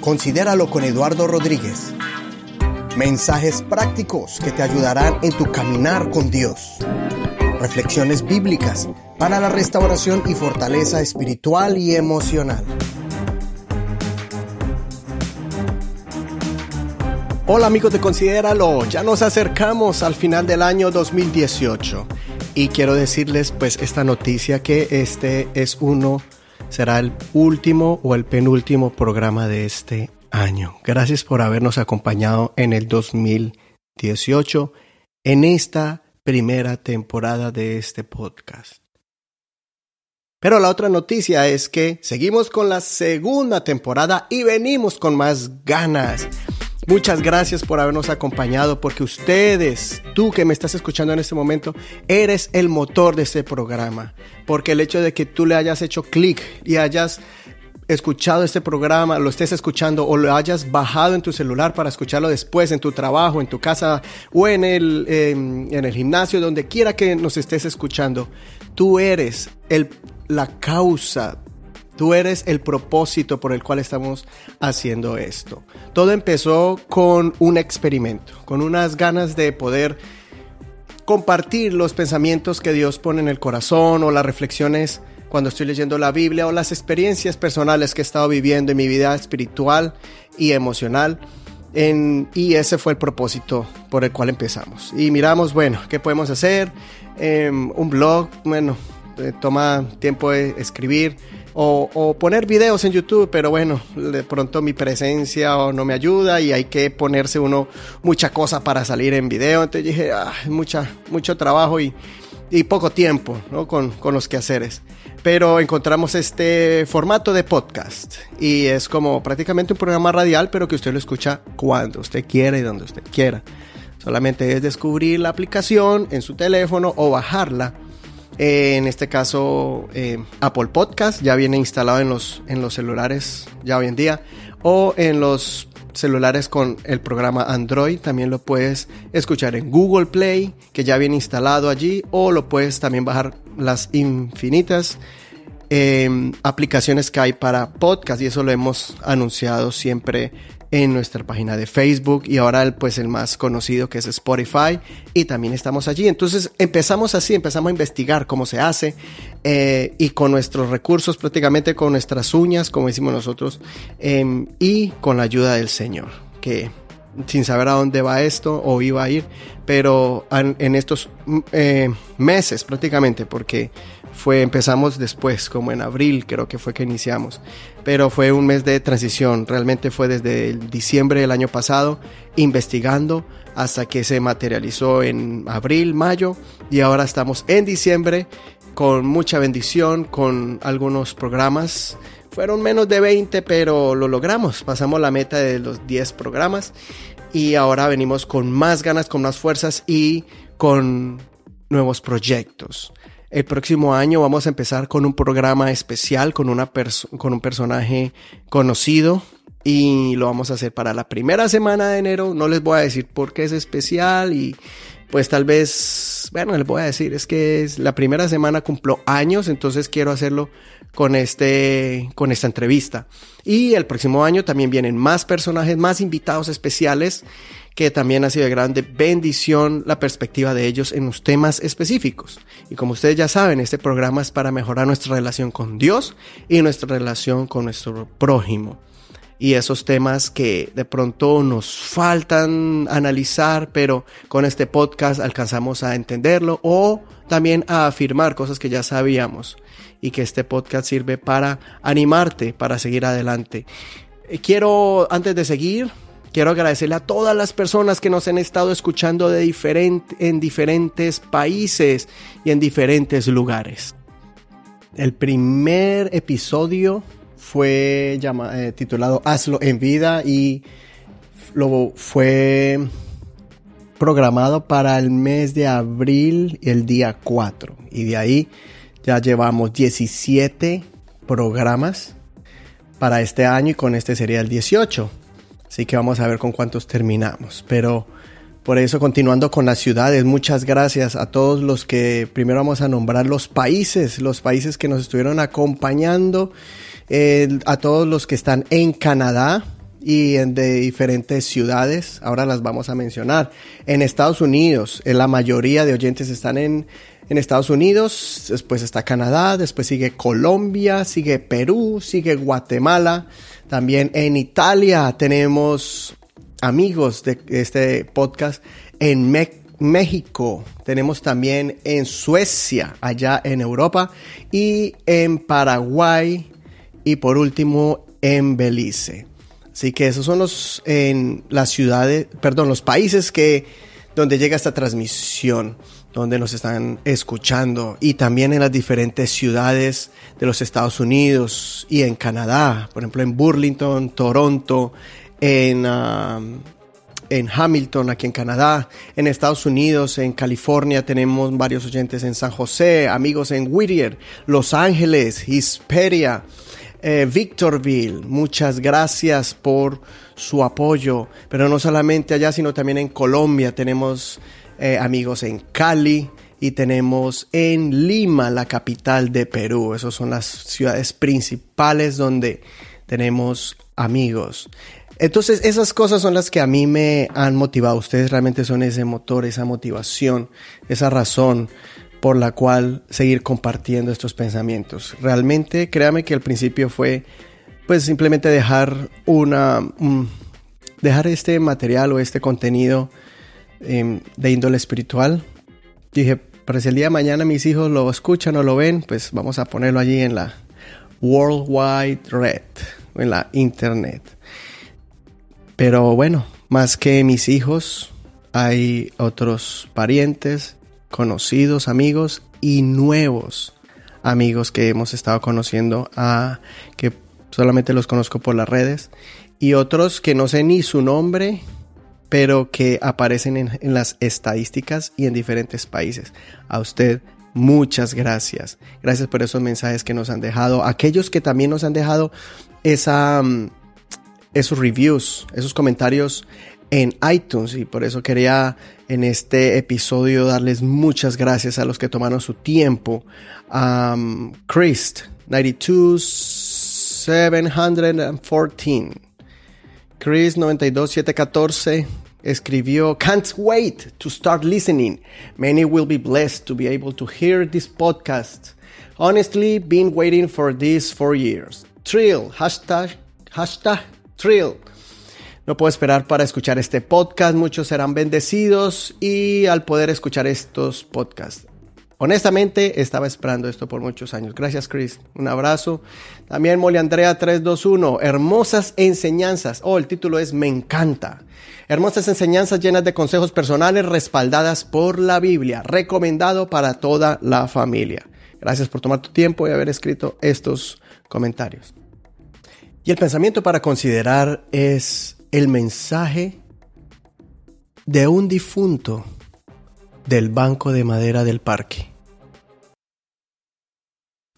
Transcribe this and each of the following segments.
Considéralo con Eduardo Rodríguez. Mensajes prácticos que te ayudarán en tu caminar con Dios. Reflexiones bíblicas para la restauración y fortaleza espiritual y emocional. Hola amigos de Considéralo, ya nos acercamos al final del año 2018 y quiero decirles pues esta noticia que este es uno, será el último o el penúltimo programa de este año. Gracias por habernos acompañado en el 2018 en esta primera temporada de este podcast. Pero la otra noticia es que seguimos con la segunda temporada y venimos con más ganas. Muchas gracias por habernos acompañado porque ustedes, tú que me estás escuchando en este momento, eres el motor de este programa. Porque el hecho de que tú le hayas hecho clic y hayas escuchado este programa, lo estés escuchando o lo hayas bajado en tu celular para escucharlo después en tu trabajo, en tu casa o en el, en el gimnasio, donde quiera que nos estés escuchando, tú eres el, la causa Tú eres el propósito por el cual estamos haciendo esto. Todo empezó con un experimento, con unas ganas de poder compartir los pensamientos que Dios pone en el corazón o las reflexiones cuando estoy leyendo la Biblia o las experiencias personales que he estado viviendo en mi vida espiritual y emocional. y ese fue el propósito por el cual empezamos. Y miramos, bueno, ¿qué podemos hacer? Em, un blog, bueno, eh, toma tiempo de escribir o, poner videos en YouTube, pero bueno, de pronto mi presencia no me ayuda y hay que ponerse uno mucha cosa para salir en video. Entonces dije, ah, mucho trabajo y, poco tiempo ¿no? con, con los quehaceres. Pero encontramos este formato de podcast y es como prácticamente un programa radial, pero que usted lo escucha cuando usted quiera y donde usted quiera. Solamente es descubrir la aplicación en su teléfono o bajarla eh, en este caso, eh, Apple Podcast ya viene instalado en los, en los celulares ya hoy en día. O en los celulares con el programa Android también lo puedes escuchar en Google Play, que ya viene instalado allí. O lo puedes también bajar las infinitas eh, aplicaciones que hay para podcast. Y eso lo hemos anunciado siempre en nuestra página de Facebook y ahora el, pues el más conocido que es Spotify y también estamos allí. Entonces empezamos así, empezamos a investigar cómo se hace eh, y con nuestros recursos, prácticamente con nuestras uñas, como decimos nosotros, em, y con la ayuda del Señor, que sin saber a dónde va esto o iba a ir, pero en, estos mm, eh, meses prácticamente, porque fue, empezamos después, como en abril creo que fue que iniciamos, pero fue un mes de transición, realmente fue desde diciembre del año pasado investigando hasta que se materializó en abril, mayo y ahora estamos en diciembre con mucha bendición, con algunos programas. Fueron menos de 20, pero lo logramos. Pasamos la meta de los 10 programas y ahora venimos con más ganas, con más fuerzas y con nuevos proyectos. El próximo año vamos a empezar con un programa especial, con, una con un personaje conocido y lo vamos a hacer para la primera semana de enero. No les voy a decir por qué es especial y pues tal vez, bueno, les voy a decir, es que es la primera semana cumplo años, entonces quiero hacerlo con este con esta entrevista. Y el próximo año también vienen más personajes, más invitados especiales que también ha sido de grande bendición la perspectiva de ellos en los temas específicos. Y como ustedes ya saben, este programa es para mejorar nuestra relación con Dios y nuestra relación con nuestro prójimo. Y esos temas que de pronto nos faltan analizar, pero con este podcast alcanzamos a entenderlo o también a afirmar cosas que ya sabíamos y que este podcast sirve para animarte, para seguir adelante. Eh, quiero, antes de seguir, Quiero agradecerle a todas las personas que nos han estado escuchando de en diferentes países y en diferentes lugares. El primer episodio fue eh, titulado Hazlo en vida y lo fue programado para el mes de abril el día 4. Y de ahí ya llevamos 17 programas para este año y con este sería el 18. Así que vamos a ver con cuántos terminamos. Pero por eso, continuando con las ciudades, muchas gracias a todos los que primero vamos a nombrar los países, los países que nos estuvieron acompañando a todos los que están en Canadá y de diferentes ciudades. Ahora las vamos a mencionar. En Estados Unidos, la mayoría de oyentes están en, en Estados Unidos. Después está Canadá. Después sigue Colombia. Sigue Perú. Sigue Guatemala. También en Italia tenemos amigos de este podcast. En México. Tenemos también en Suecia, allá en Europa. Y en Paraguay. Y por último, en Belice. Así que esos son los en las ciudades, perdón, los países que donde llega esta transmisión, donde nos están escuchando y también en las diferentes ciudades de los Estados Unidos y en Canadá, por ejemplo en Burlington, Toronto, en um, en Hamilton, aquí en Canadá, en Estados Unidos, en California tenemos varios oyentes en San José, amigos en Whittier, Los Ángeles, Hisperia, eh, Victorville. Muchas gracias por su apoyo, pero no solamente allá, sino también en Colombia. Tenemos eh, amigos en Cali y tenemos en Lima, la capital de Perú. Esas son las ciudades principales donde tenemos amigos. Entonces, esas cosas son las que a mí me han motivado. Ustedes realmente son ese motor, esa motivación, esa razón por la cual seguir compartiendo estos pensamientos. Realmente, créame que al principio fue pues simplemente dejar una dejar este material o este contenido em, de índole espiritual. Dije, para si el día de mañana mis hijos lo escuchan o lo ven, pues vamos a ponerlo allí en la World Wide Red, en la Internet. Pero bueno, más que mis hijos, hay otros parientes, conocidos amigos y nuevos amigos que hemos estado conociendo, a, que solamente los conozco por las redes, y otros que no sé ni su nombre, pero que aparecen en, las estadísticas y en diferentes países. A usted, muchas gracias. Gracias por esos mensajes que nos han dejado. Aquellos que también nos han dejado mm, esos reviews, esos comentarios en iTunes y por eso quería en este episodio darles muchas gracias a los que tomaron su tiempo. Um, Chris, 92714. Chris 92714 escribió, Can't wait to start listening. Many will be blessed to be able to hear this podcast. Honestly, been waiting for this for years. Thrill, hashtag, hashtag, thrill. No puedo esperar para escuchar este podcast. Muchos serán bendecidos y al poder escuchar estos podcasts. Honestamente, estaba esperando esto por muchos años. Gracias, Chris. Un abrazo. También Moli Andrea 321. Hermosas enseñanzas. Oh, el título es Me encanta. Hermosas enseñanzas llenas de consejos personales respaldadas por la Biblia. Recomendado para toda la familia. Gracias por tomar tu tiempo y haber escrito estos comentarios. Y el pensamiento para considerar es el mensaje de un difunto del banco de madera del parque.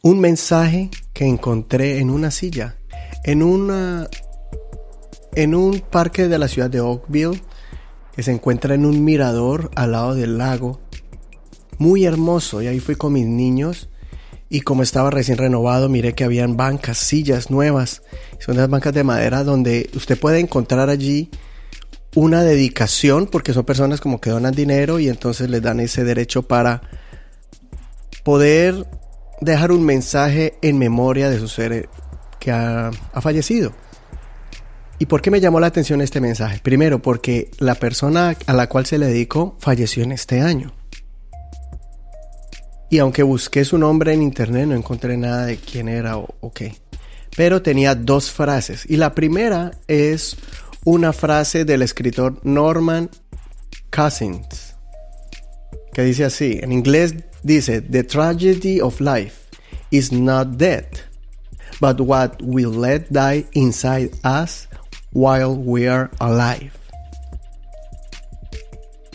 Un mensaje que encontré en una silla, en una en un parque de la ciudad de Oakville que se encuentra en un mirador al lado del lago. Muy hermoso y ahí fui con mis niños y como estaba recién renovado, miré que habían bancas, sillas nuevas. Son las bancas de madera donde usted puede encontrar allí una dedicación, porque son personas como que donan dinero y entonces les dan ese derecho para poder dejar un mensaje en memoria de su ser que ha, ha fallecido. ¿Y por qué me llamó la atención este mensaje? Primero, porque la persona a la cual se le dedicó falleció en este año. Y aunque busqué su nombre en internet, no encontré nada de quién era o, qué. Pero tenía dos frases. Y la primera es una frase del escritor Norman Cousins, que dice así, en inglés dice, The tragedy of life is not death, but what we let die inside us while we are alive.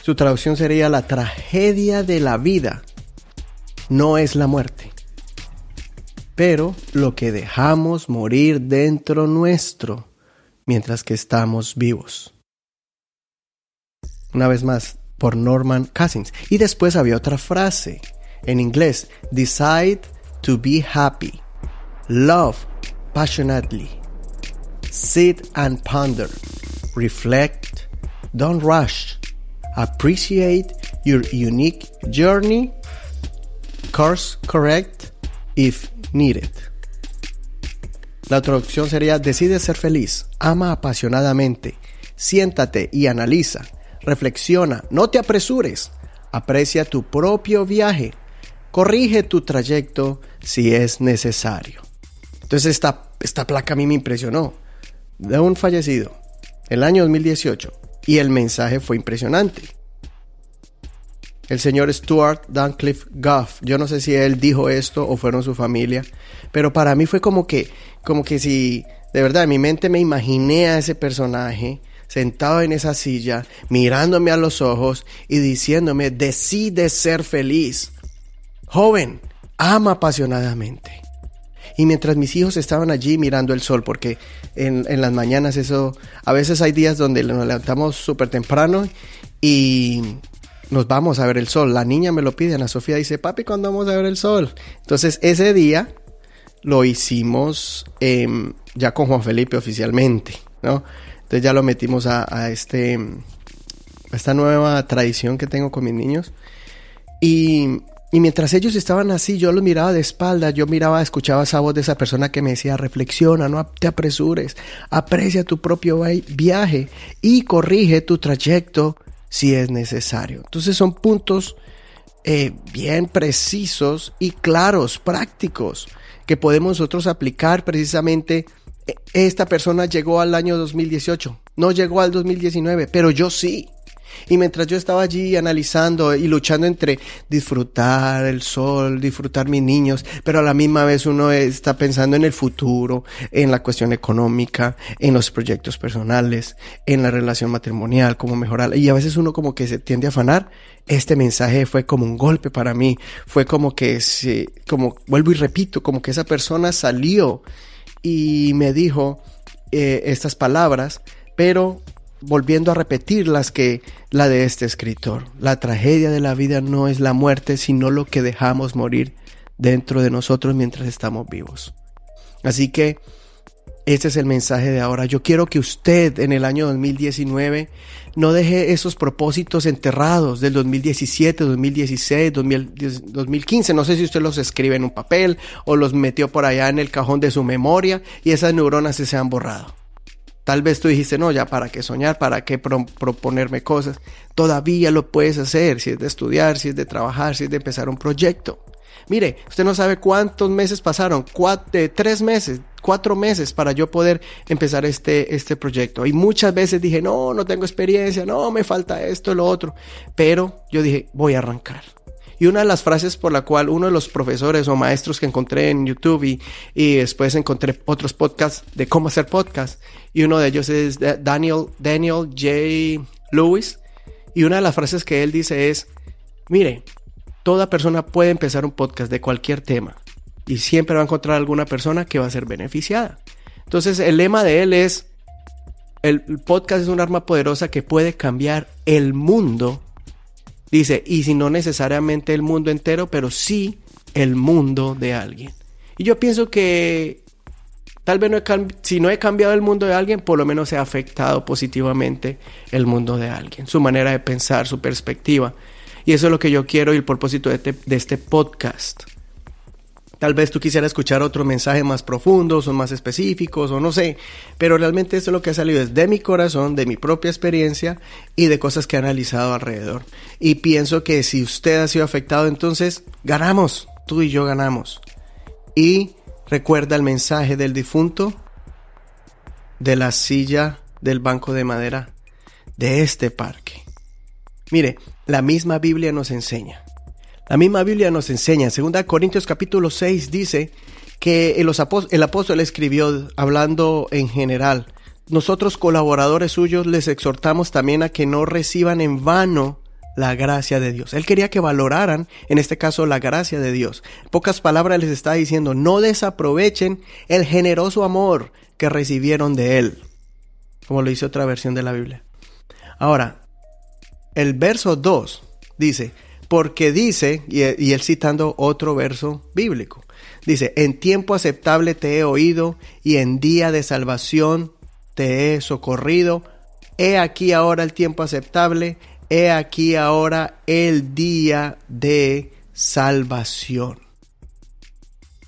Su traducción sería la tragedia de la vida no es la muerte, pero lo que dejamos morir dentro nuestro mientras que estamos vivos. Una vez más, por Norman Cousins. Y después había otra frase en inglés, decide to be happy. Love passionately. Sit and ponder. Reflect. Don't rush. Appreciate your unique journey. Course correct if needed. La traducción sería decide ser feliz, ama apasionadamente, siéntate y analiza, reflexiona, no te apresures, aprecia tu propio viaje, corrige tu trayecto si es necesario. Entonces esta, esta placa a mí me impresionó. De un fallecido, el año 2018, y el mensaje fue impresionante. El señor Stuart Duncliffe Goff, yo no sé si él dijo esto o fueron su familia, pero para mí fue como que, como que si, de verdad, en mi mente me imaginé a ese personaje sentado en esa silla, mirándome a los ojos y diciéndome, decide ser feliz. Joven, ama apasionadamente. Y mientras mis hijos estaban allí mirando el sol, porque en, las mañanas eso, a veces hay días donde nos levantamos súper temprano y nos vamos a ver el sol. La niña me lo pide, Ana Sofía dice, papi, ¿cuándo vamos a ver el sol? Entonces ese día lo hicimos em, ya con Juan Felipe oficialmente, ¿no? Entonces ya lo metimos a, este, esta nueva tradición que tengo con mis niños. Y y mientras ellos estaban así, yo los miraba de espalda, yo miraba, escuchaba esa voz de esa persona que me decía, reflexiona, no te apresures, aprecia tu propio viaje y corrige tu trayecto si es necesario. Entonces son puntos eh, bien precisos y claros, prácticos, que podemos nosotros aplicar precisamente. E, esta persona llegó al año 2018, no llegó al 2019, pero yo sí. Y mientras yo estaba allí analizando y luchando entre disfrutar el sol, disfrutar mis niños, pero a la misma vez uno está pensando en el futuro, en la cuestión económica, en los proyectos personales, en la relación matrimonial, cómo mejorarla. Y a veces uno como que se tiende a afanar. Este mensaje fue como un golpe para mí. Fue como que, se, como, vuelvo y repito, como que esa persona salió y me dijo eh, estas palabras, pero volviendo a repetir las que la de este escritor. La tragedia de la vida no es la muerte, sino lo que dejamos morir dentro de nosotros mientras estamos vivos. Así que este es el mensaje de ahora. Yo quiero que usted en el año 2019 no deje esos propósitos enterrados del 2017, 2016, 2015. No sé si usted los escribe en un papel o los metió por allá en el cajón de su memoria y esas neuronas se, se han borrado. Tal vez tú dijiste, no, ya para qué soñar, para qué proponerme cosas. Todavía lo puedes hacer, si es de estudiar, si es de trabajar, si es de empezar un proyecto. Mire, usted no sabe cuántos meses pasaron, tres meses, cuatro meses para yo poder empezar este, este proyecto. Y muchas veces dije, no, no tengo experiencia, no, me falta esto, lo otro. Pero yo dije, voy a arrancar. Y una de las frases por la cual uno de los profesores o maestros que encontré en YouTube y, y después encontré otros podcasts de cómo hacer podcast, y uno de ellos es Daniel, Daniel J. Lewis, y una de las frases que él dice es, mire, toda persona puede empezar un podcast de cualquier tema y siempre va a encontrar alguna persona que va a ser beneficiada. Entonces el lema de él es, el podcast es un arma poderosa que puede cambiar el mundo Dice, y si no necesariamente el mundo entero, pero sí el mundo de alguien. Y yo pienso que tal vez no si no he cambiado el mundo de alguien, por lo menos ha afectado positivamente el mundo de alguien, su manera de pensar, su perspectiva. Y eso es lo que yo quiero y el propósito de este, de este podcast. Tal vez tú quisieras escuchar otro mensaje más profundo, o más específicos, o no sé, pero realmente esto es lo que ha salido es de mi corazón, de mi propia experiencia y de cosas que he analizado alrededor. Y pienso que si usted ha sido afectado, entonces ganamos, tú y yo ganamos. Y recuerda el mensaje del difunto de la silla del banco de madera de este parque. Mire, la misma Biblia nos enseña la misma Biblia nos enseña, en 2 Corintios capítulo 6 dice que el, el apóstol escribió hablando en general. Nosotros colaboradores suyos les exhortamos también a que no reciban en vano la gracia de Dios. Él quería que valoraran, en este caso, la gracia de Dios. En pocas palabras les está diciendo, no desaprovechen el generoso amor que recibieron de Él, como lo dice otra versión de la Biblia. Ahora, el verso 2 dice, porque dice, y, él citando otro verso bíblico, dice, en tiempo aceptable te he oído y en día de salvación te he socorrido. He aquí ahora el tiempo aceptable, he aquí ahora el día de salvación.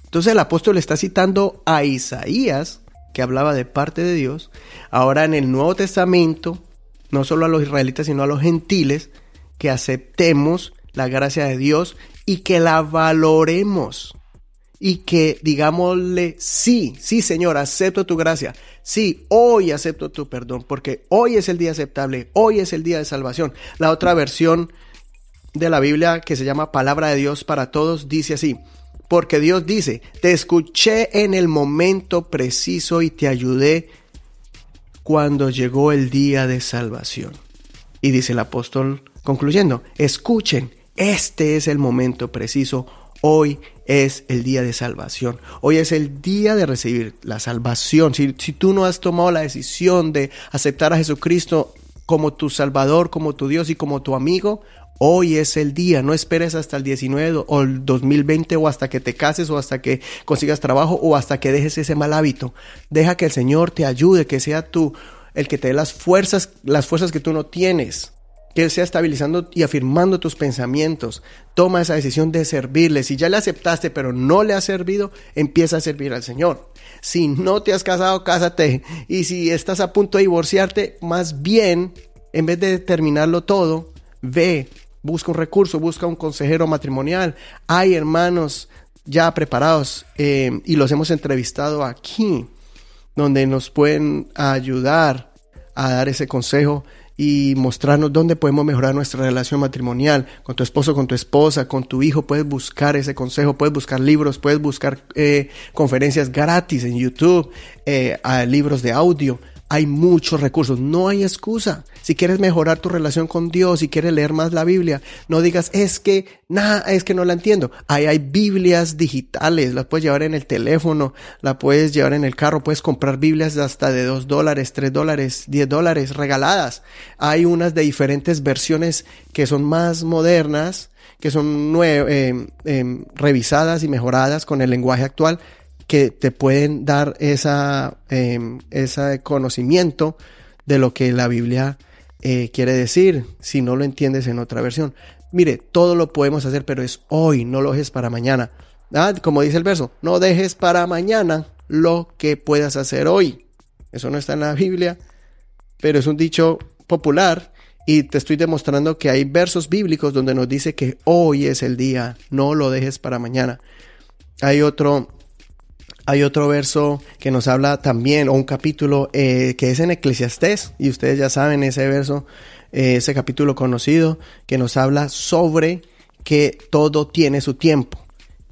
Entonces el apóstol está citando a Isaías, que hablaba de parte de Dios, ahora en el Nuevo Testamento, no solo a los israelitas, sino a los gentiles, que aceptemos la gracia de Dios y que la valoremos y que digámosle, sí, sí Señor, acepto tu gracia, sí, hoy acepto tu perdón, porque hoy es el día aceptable, hoy es el día de salvación. La otra versión de la Biblia que se llama Palabra de Dios para Todos dice así, porque Dios dice, te escuché en el momento preciso y te ayudé cuando llegó el día de salvación. Y dice el apóstol concluyendo, escuchen, este es el momento preciso Hoy es el día de salvación. Hoy es el día de recibir la salvación. Si, tú no has tomado la decisión de aceptar a Jesucristo como tu Salvador, como tu Dios y como tu amigo, Hoy es el día, no esperes hasta el 19 o el 2020 o hasta que te cases o hasta que consigas trabajo o hasta que dejes ese mal hábito. Deja que el Señor te ayude, que sea tú el que te dé las fuerzas, las fuerzas que tú no tienes que Él sea estabilizando y afirmando tus pensamientos. Toma esa decisión de servirle. Si ya le aceptaste pero no le has servido, empieza a servir al Señor. Si no te has casado, cásate. Y si estás a punto de divorciarte, más bien, en vez de terminarlo todo, ve, busca un recurso, busca un consejero matrimonial. Hay hermanos ya preparados eh, y los hemos entrevistado aquí, donde nos pueden ayudar a dar ese consejo y mostrarnos dónde podemos mejorar nuestra relación matrimonial con tu esposo, con tu esposa, con tu hijo. Puedes buscar ese consejo, puedes buscar libros, puedes buscar eh, conferencias gratis en YouTube, eh, libros de audio hay muchos recursos, no hay excusa. Si quieres mejorar tu relación con Dios, si quieres leer más la Biblia, no digas, es que, nada, es que no la entiendo. Ahí hay Biblias digitales, las puedes llevar en el teléfono, la puedes llevar en el carro, puedes comprar Biblias hasta de 2 dólares, 3 dólares, 10 dólares regaladas. Hay unas de diferentes versiones que son más modernas, que son eh, eh, revisadas y mejoradas con el lenguaje actual que te pueden dar esa, em, ese conocimiento de lo que la Biblia eh, quiere decir, si no lo entiendes en otra versión. Mire, todo lo podemos hacer, pero es hoy, no lo dejes para mañana. Ah, como dice el verso, no dejes para mañana lo que puedas hacer hoy. Eso no está en la Biblia, pero es un dicho popular y te estoy demostrando que hay versos bíblicos donde nos dice que hoy es el día, no lo dejes para mañana. Hay otro hay otro verso que nos habla también, o un capítulo eh, que es en Eclesiastés, y ustedes ya saben ese verso, eh, ese capítulo conocido, que nos habla sobre que todo tiene su tiempo.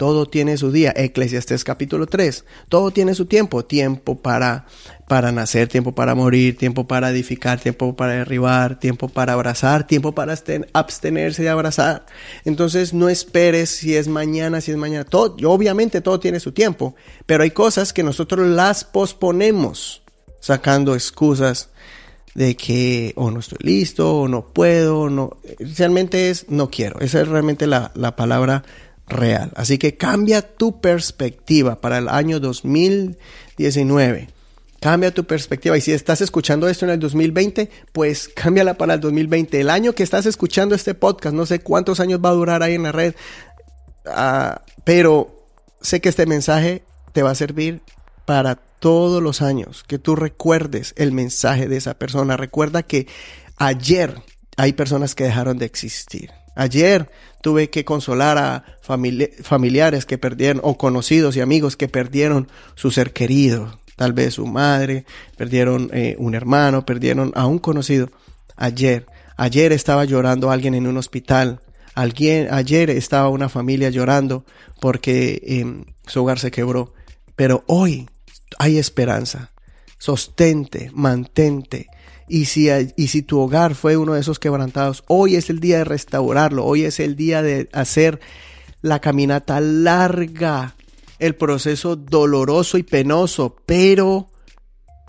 Todo tiene su día. Eclesiastés capítulo 3. Todo tiene su tiempo. Tiempo para, para nacer, tiempo para morir, tiempo para edificar, tiempo para derribar, tiempo para abrazar, tiempo para abstenerse de abrazar. Entonces no esperes si es mañana, si es mañana. Todo, obviamente todo tiene su tiempo, pero hay cosas que nosotros las posponemos sacando excusas de que o no estoy listo o no puedo, no, realmente es no quiero. Esa es realmente la, la palabra real. Así que cambia tu perspectiva para el año 2019. Cambia tu perspectiva. Y si estás escuchando esto en el 2020, pues cámbiala para el 2020. El año que estás escuchando este podcast, no sé cuántos años va a durar ahí en la red, ah, pero sé que este mensaje te va a servir para todos los años. Que tú recuerdes el mensaje de esa persona. Recuerda que ayer hay personas que dejaron de existir. Ayer tuve que consolar a familiares que perdieron, o conocidos y amigos que perdieron su ser querido, tal vez su madre, perdieron eh, un hermano, perdieron a un conocido. Ayer, ayer estaba llorando alguien en un hospital. Alguien, ayer estaba una familia llorando porque em, su hogar se quebró. Pero hoy hay esperanza. Sostente, mantente, y si, y si tu hogar fue uno de esos quebrantados, hoy es el día de restaurarlo, hoy es el día de hacer la caminata larga, el proceso doloroso y penoso, pero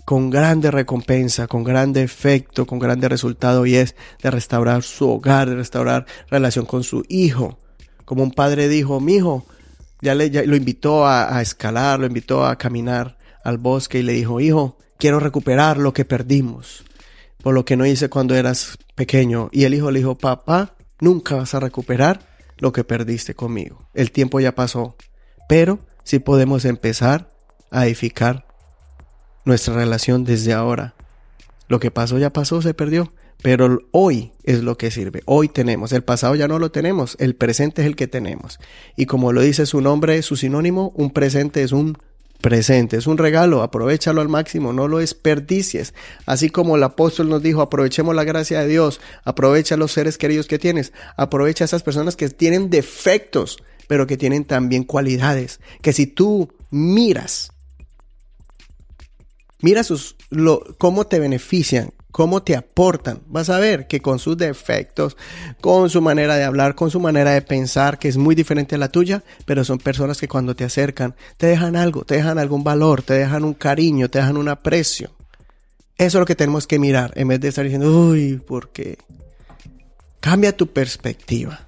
con grande recompensa, con grande efecto, con grande resultado y es de restaurar su hogar, de restaurar relación con su hijo. Como un padre dijo, mi hijo, ya, le, lo invitó a, a escalar, lo invitó a caminar al bosque y le dijo, hijo, quiero recuperar lo que perdimos, por lo que no hice cuando eras pequeño. Y el hijo le dijo, papá, nunca vas a recuperar lo que perdiste conmigo. El tiempo ya pasó, pero sí podemos empezar a edificar nuestra relación desde ahora. Lo que pasó ya pasó, se perdió. Pero hoy es lo que sirve. Hoy tenemos. El pasado ya no lo tenemos. El presente es el que tenemos. Y como lo dice su nombre, su sinónimo, un presente es un presente. Es un regalo. Aprovechalo al máximo. No lo desperdicies. Así como el apóstol nos dijo, aprovechemos la gracia de Dios. Aprovecha los seres queridos que tienes. Aprovecha a esas personas que tienen defectos, pero que tienen también cualidades. Que si tú miras Mira sus, lo, cómo te benefician, cómo te aportan. Vas a ver que con sus defectos, con su manera de hablar, con su manera de pensar, que es muy diferente a la tuya, pero son personas que cuando te acercan te dejan algo, te dejan algún valor, te dejan un cariño, te dejan un aprecio. Eso es lo que tenemos que mirar en vez de estar diciendo, uy, ¿por qué? Cambia tu perspectiva.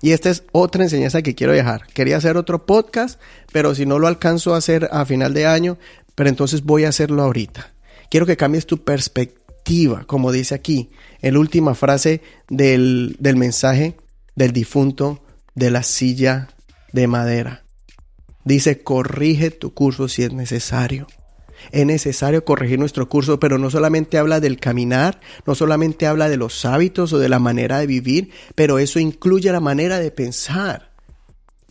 Y esta es otra enseñanza que quiero dejar. Quería hacer otro podcast, pero si no lo alcanzo a hacer a final de año, pero entonces voy a hacerlo ahorita. Quiero que cambies tu perspectiva, como dice aquí, en la última frase del, del mensaje del difunto de la silla de madera. Dice, corrige tu curso si es necesario. Es necesario corregir nuestro curso, pero no solamente habla del caminar, no solamente habla de los hábitos o de la manera de vivir, pero eso incluye la manera de pensar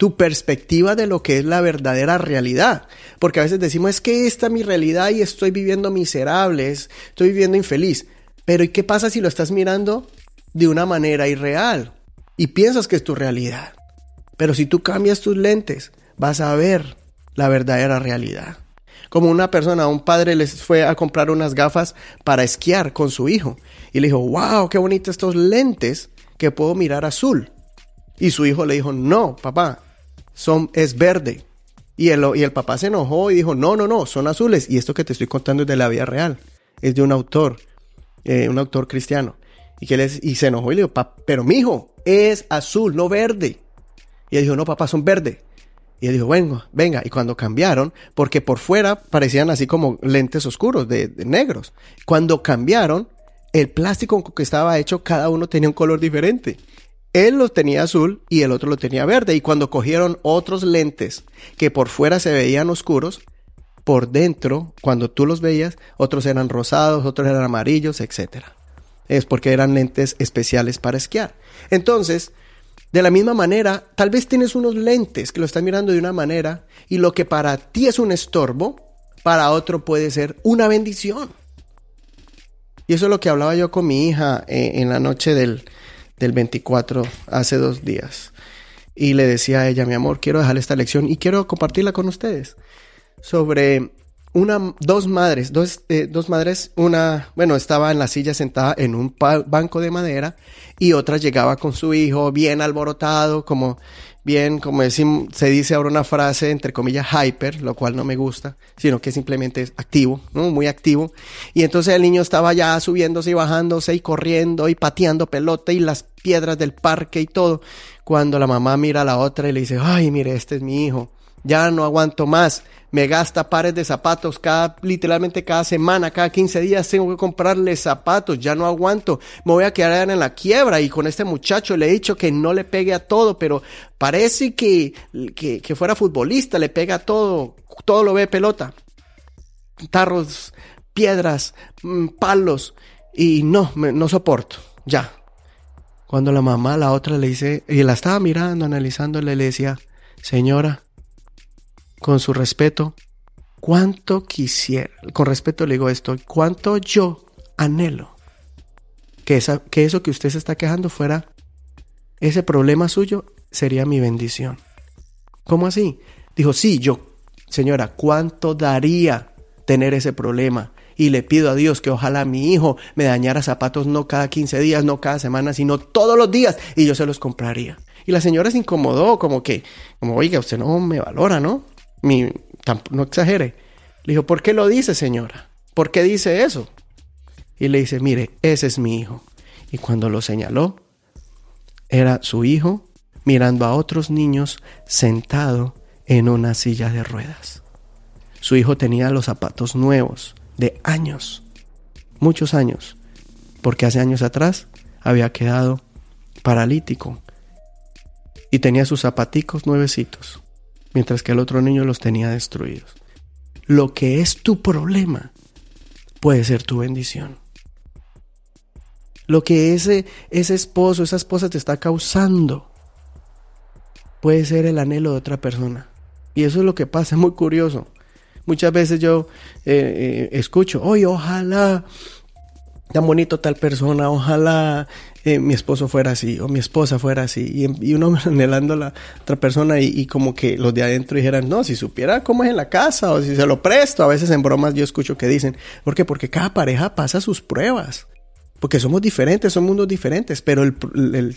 tu perspectiva de lo que es la verdadera realidad. Porque a veces decimos, es que esta es mi realidad y estoy viviendo miserable, estoy viviendo infeliz. Pero ¿y qué pasa si lo estás mirando de una manera irreal y piensas que es tu realidad? Pero si tú cambias tus lentes, vas a ver la verdadera realidad. Como una persona, un padre les fue a comprar unas gafas para esquiar con su hijo y le dijo, wow, qué bonitos estos lentes que puedo mirar azul. Y su hijo le dijo, no, papá, son, es verde. Y el, y el papá se enojó y dijo, no, no, no, son azules. Y esto que te estoy contando es de la vida real. Es de un autor, eh, un autor cristiano. Y, que les, y se enojó y le dijo, pero mi hijo, es azul, no verde. Y él dijo, no, papá, son verde. Y él dijo, venga, venga. Y cuando cambiaron, porque por fuera parecían así como lentes oscuros, de, de negros. Cuando cambiaron, el plástico con que estaba hecho, cada uno tenía un color diferente. Él lo tenía azul y el otro lo tenía verde. Y cuando cogieron otros lentes que por fuera se veían oscuros, por dentro, cuando tú los veías, otros eran rosados, otros eran amarillos, etc. Es porque eran lentes especiales para esquiar. Entonces, de la misma manera, tal vez tienes unos lentes que lo están mirando de una manera y lo que para ti es un estorbo, para otro puede ser una bendición. Y eso es lo que hablaba yo con mi hija eh, en la noche del, del 24 hace dos días. Y le decía a ella, mi amor, quiero dejar esta lección y quiero compartirla con ustedes sobre una, dos madres, dos, eh, dos madres, una, bueno, estaba en la silla sentada en un banco de madera y otra llegaba con su hijo bien alborotado, como bien, como se dice ahora una frase entre comillas hyper, lo cual no me gusta, sino que simplemente es activo, ¿no? Muy activo. Y entonces el niño estaba ya subiéndose y bajándose y corriendo y pateando pelota y las piedras del parque y todo. Cuando la mamá mira a la otra y le dice, ay, mire, este es mi hijo, ya no aguanto más me gasta pares de zapatos cada, literalmente cada semana, cada 15 días tengo que comprarle zapatos, ya no aguanto, me voy a quedar en la quiebra y con este muchacho le he dicho que no le pegue a todo, pero parece que, que, fuera futbolista, le pega a todo, todo lo ve pelota, tarros, piedras, mm, palos y no, no soporto, ya. Cuando la mamá, la otra le dice, y la estaba mirando, analizándole, le decía, señora, con su respeto, cuánto quisiera, con respeto le digo esto, cuánto yo anhelo que, esa, que eso que usted se está quejando fuera, ese problema suyo sería mi bendición. ¿Cómo así? Dijo, sí, yo, señora, ¿cuánto daría tener ese problema? Y le pido a Dios que ojalá mi hijo me dañara zapatos no cada 15 días, no cada semana, sino todos los días, y yo se los compraría. Y la señora se incomodó, como que, como, oiga, usted no me valora, ¿no? Mi, no exagere. Le dijo, ¿por qué lo dice, señora? ¿por qué dice eso? Y le dice, mire, ese es mi hijo. Y cuando lo señaló, era su hijo mirando a otros niños sentado en una silla de ruedas. Su hijo tenía los zapatos nuevos, de años, muchos años, porque hace años atrás había quedado paralítico y tenía sus zapaticos nuevecitos, mientras que el otro niño los tenía destruidos. Lo que es tu problema puede ser tu bendición. Lo que ese, ese esposo, esa esposa te está causando puede ser el anhelo de otra persona. Y eso es lo que pasa, es muy curioso. Muchas veces yo eh, eh, escucho, oye, ojalá tan bonito tal persona, ojalá eh, mi esposo fuera así o mi esposa fuera así. Y, uno anhelando a la otra persona y, como que los de adentro dijeran, no, si supiera cómo es en la casa o si se lo presto. A veces en bromas yo escucho que dicen, ¿por qué? Porque cada pareja pasa sus pruebas. Porque somos diferentes, son mundos diferentes, pero el,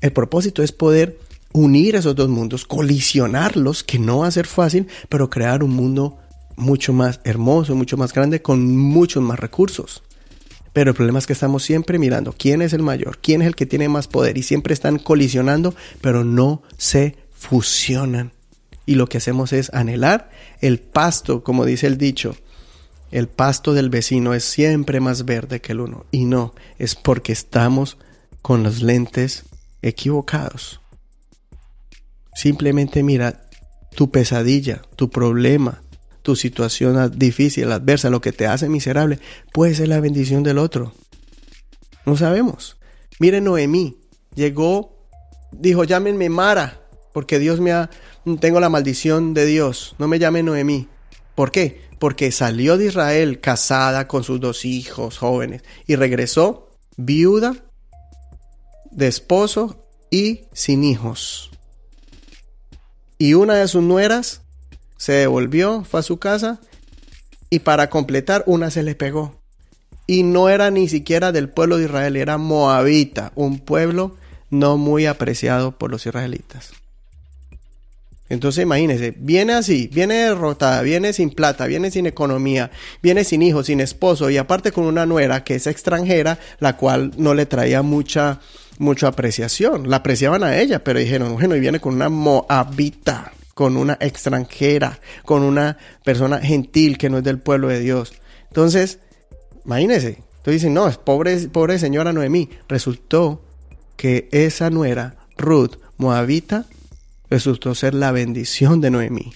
el propósito es poder unir esos dos mundos, colisionarlos, que no va a ser fácil, pero crear un mundo mucho más hermoso, mucho más grande, con muchos más recursos. Pero el problema es que estamos siempre mirando quién es el mayor, quién es el que tiene más poder y siempre están colisionando, pero no se fusionan. Y lo que hacemos es anhelar el pasto, como dice el dicho, el pasto del vecino es siempre más verde que el uno. Y no, es porque estamos con los lentes equivocados. Simplemente mira tu pesadilla, tu problema, tu situación difícil, adversa, lo que te hace miserable, puede ser la bendición del otro. No sabemos. Mire Noemí, llegó, dijo, llámenme Mara, porque Dios me ha, tengo la maldición de Dios, no me llame Noemí. ¿Por qué? Porque salió de Israel casada con sus dos hijos jóvenes y regresó viuda, de esposo y sin hijos. Y una de sus nueras se devolvió, fue a su casa y para completar una se le pegó. Y no era ni siquiera del pueblo de Israel, era moabita, un pueblo no muy apreciado por los israelitas. Entonces imagínense, viene así, viene derrotada, viene sin plata, viene sin economía, viene sin hijos, sin esposo y aparte con una nuera que es extranjera, la cual no le traía mucha, mucha apreciación. La apreciaban a ella, pero dijeron, bueno, y viene con una moabita con una extranjera, con una persona gentil que no es del pueblo de Dios. Entonces, imagínense, entonces dicen, no, es pobre, pobre señora Noemí. Resultó que esa nuera, Ruth, moabita, resultó ser la bendición de Noemí,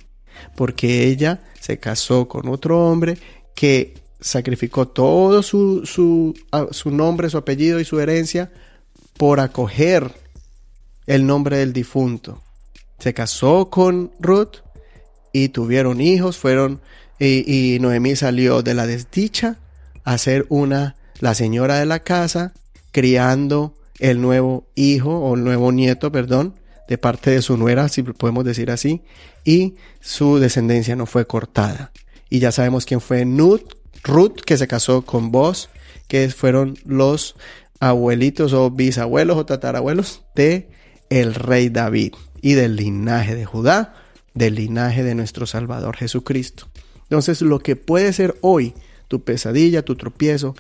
porque ella se casó con otro hombre que sacrificó todo su, su, su nombre, su apellido y su herencia por acoger el nombre del difunto se casó con Ruth y tuvieron hijos, fueron y, Noemí salió de la desdicha a ser una la señora de la casa, criando el nuevo hijo o el nuevo nieto, perdón, de parte de su nuera, si podemos decir así, y su descendencia no fue cortada. Y ya sabemos quién fue Nut, Ruth, que se casó con vos, que fueron los abuelitos o bisabuelos o tatarabuelos de el rey David y del linaje de Judá, del linaje de nuestro Salvador Jesucristo. Entonces, lo que puede ser hoy tu pesadilla, tu tropiezo,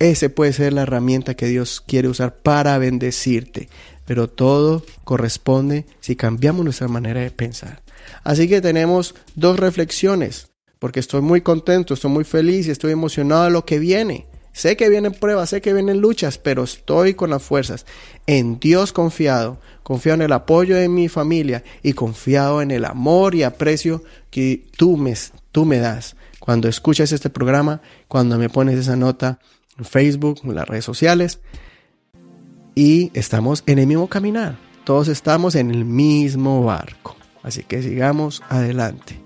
ese puede ser la herramienta que Dios quiere usar para bendecirte. Pero todo corresponde si cambiamos nuestra manera de pensar. Así que tenemos dos reflexiones, porque estoy muy contento, estoy muy feliz y estoy emocionado de lo que viene. Sé que vienen pruebas, sé que vienen luchas, pero estoy con las fuerzas. En Dios confiado, confiado en el apoyo de mi familia y confiado en el amor y aprecio que tú me, tú me das. Cuando escuchas este programa, cuando me pones esa nota en Facebook, en las redes sociales, y estamos en el mismo caminar. Todos estamos en el mismo barco. Así que sigamos adelante.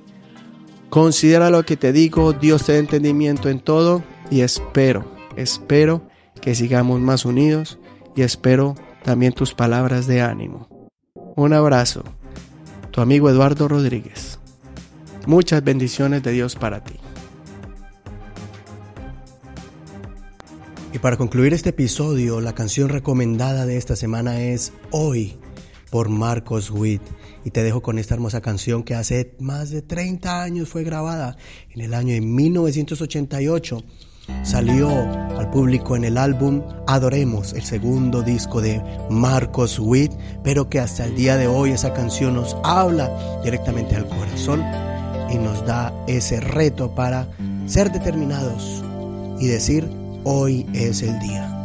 Considera lo que te digo, Dios te da entendimiento en todo y espero Espero que sigamos más unidos y espero también tus palabras de ánimo. Un abrazo, tu amigo Eduardo Rodríguez. Muchas bendiciones de Dios para ti. Y para concluir este episodio, la canción recomendada de esta semana es Hoy por Marcos Witt. Y te dejo con esta hermosa canción que hace más de 30 años fue grabada en el año de 1988. Salió al público en el álbum Adoremos, el segundo disco de Marcos Witt, pero que hasta el día de hoy esa canción nos habla directamente al corazón y nos da ese reto para ser determinados y decir hoy es el día.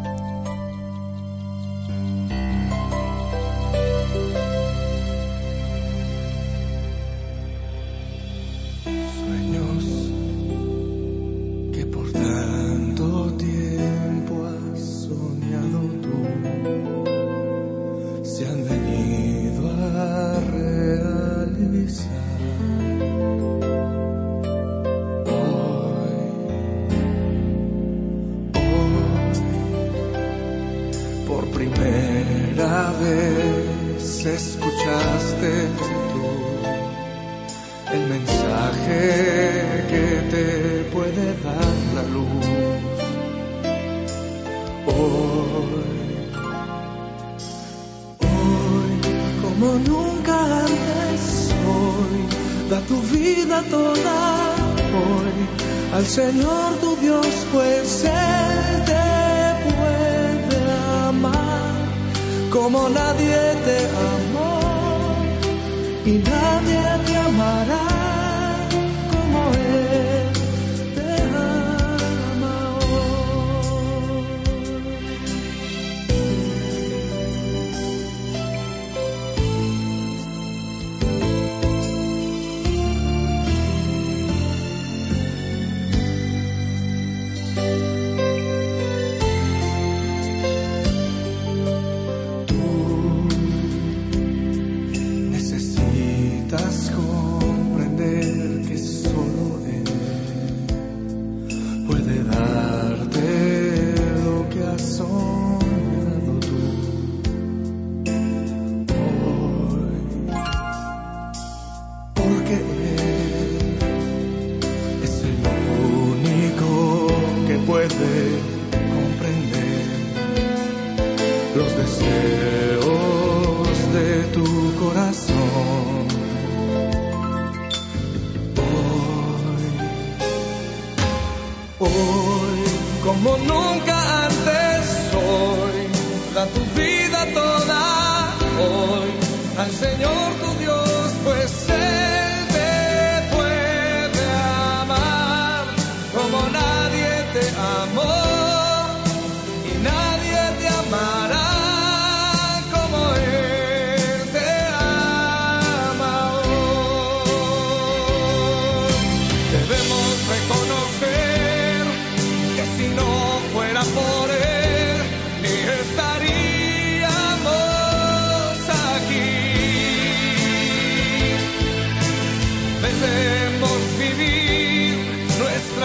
Señor tu Dios, pues Él te puede amar. Como nadie te amó y nadie te amará como Él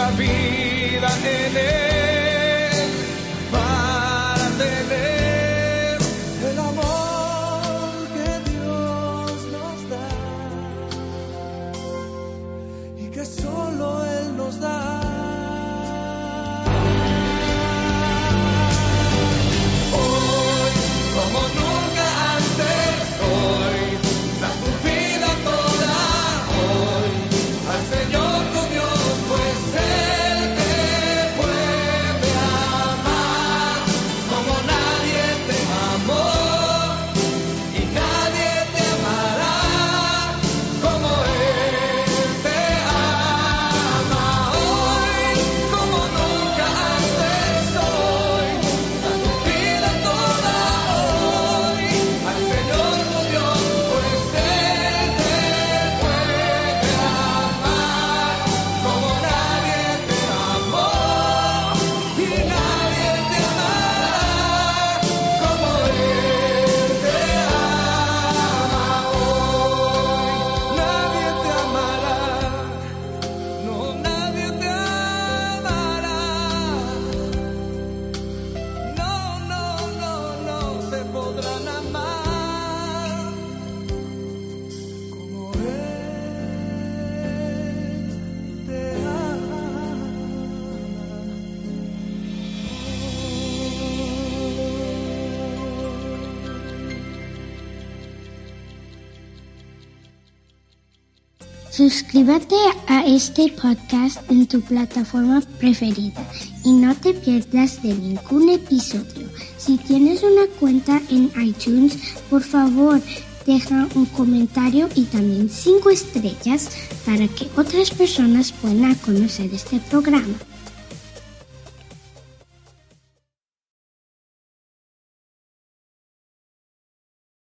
nuestra Suscríbete a este podcast en tu plataforma preferida y no te pierdas de ningún episodio. Si tienes una cuenta en iTunes, por favor, deja un comentario y también cinco estrellas para que otras personas puedan conocer este programa.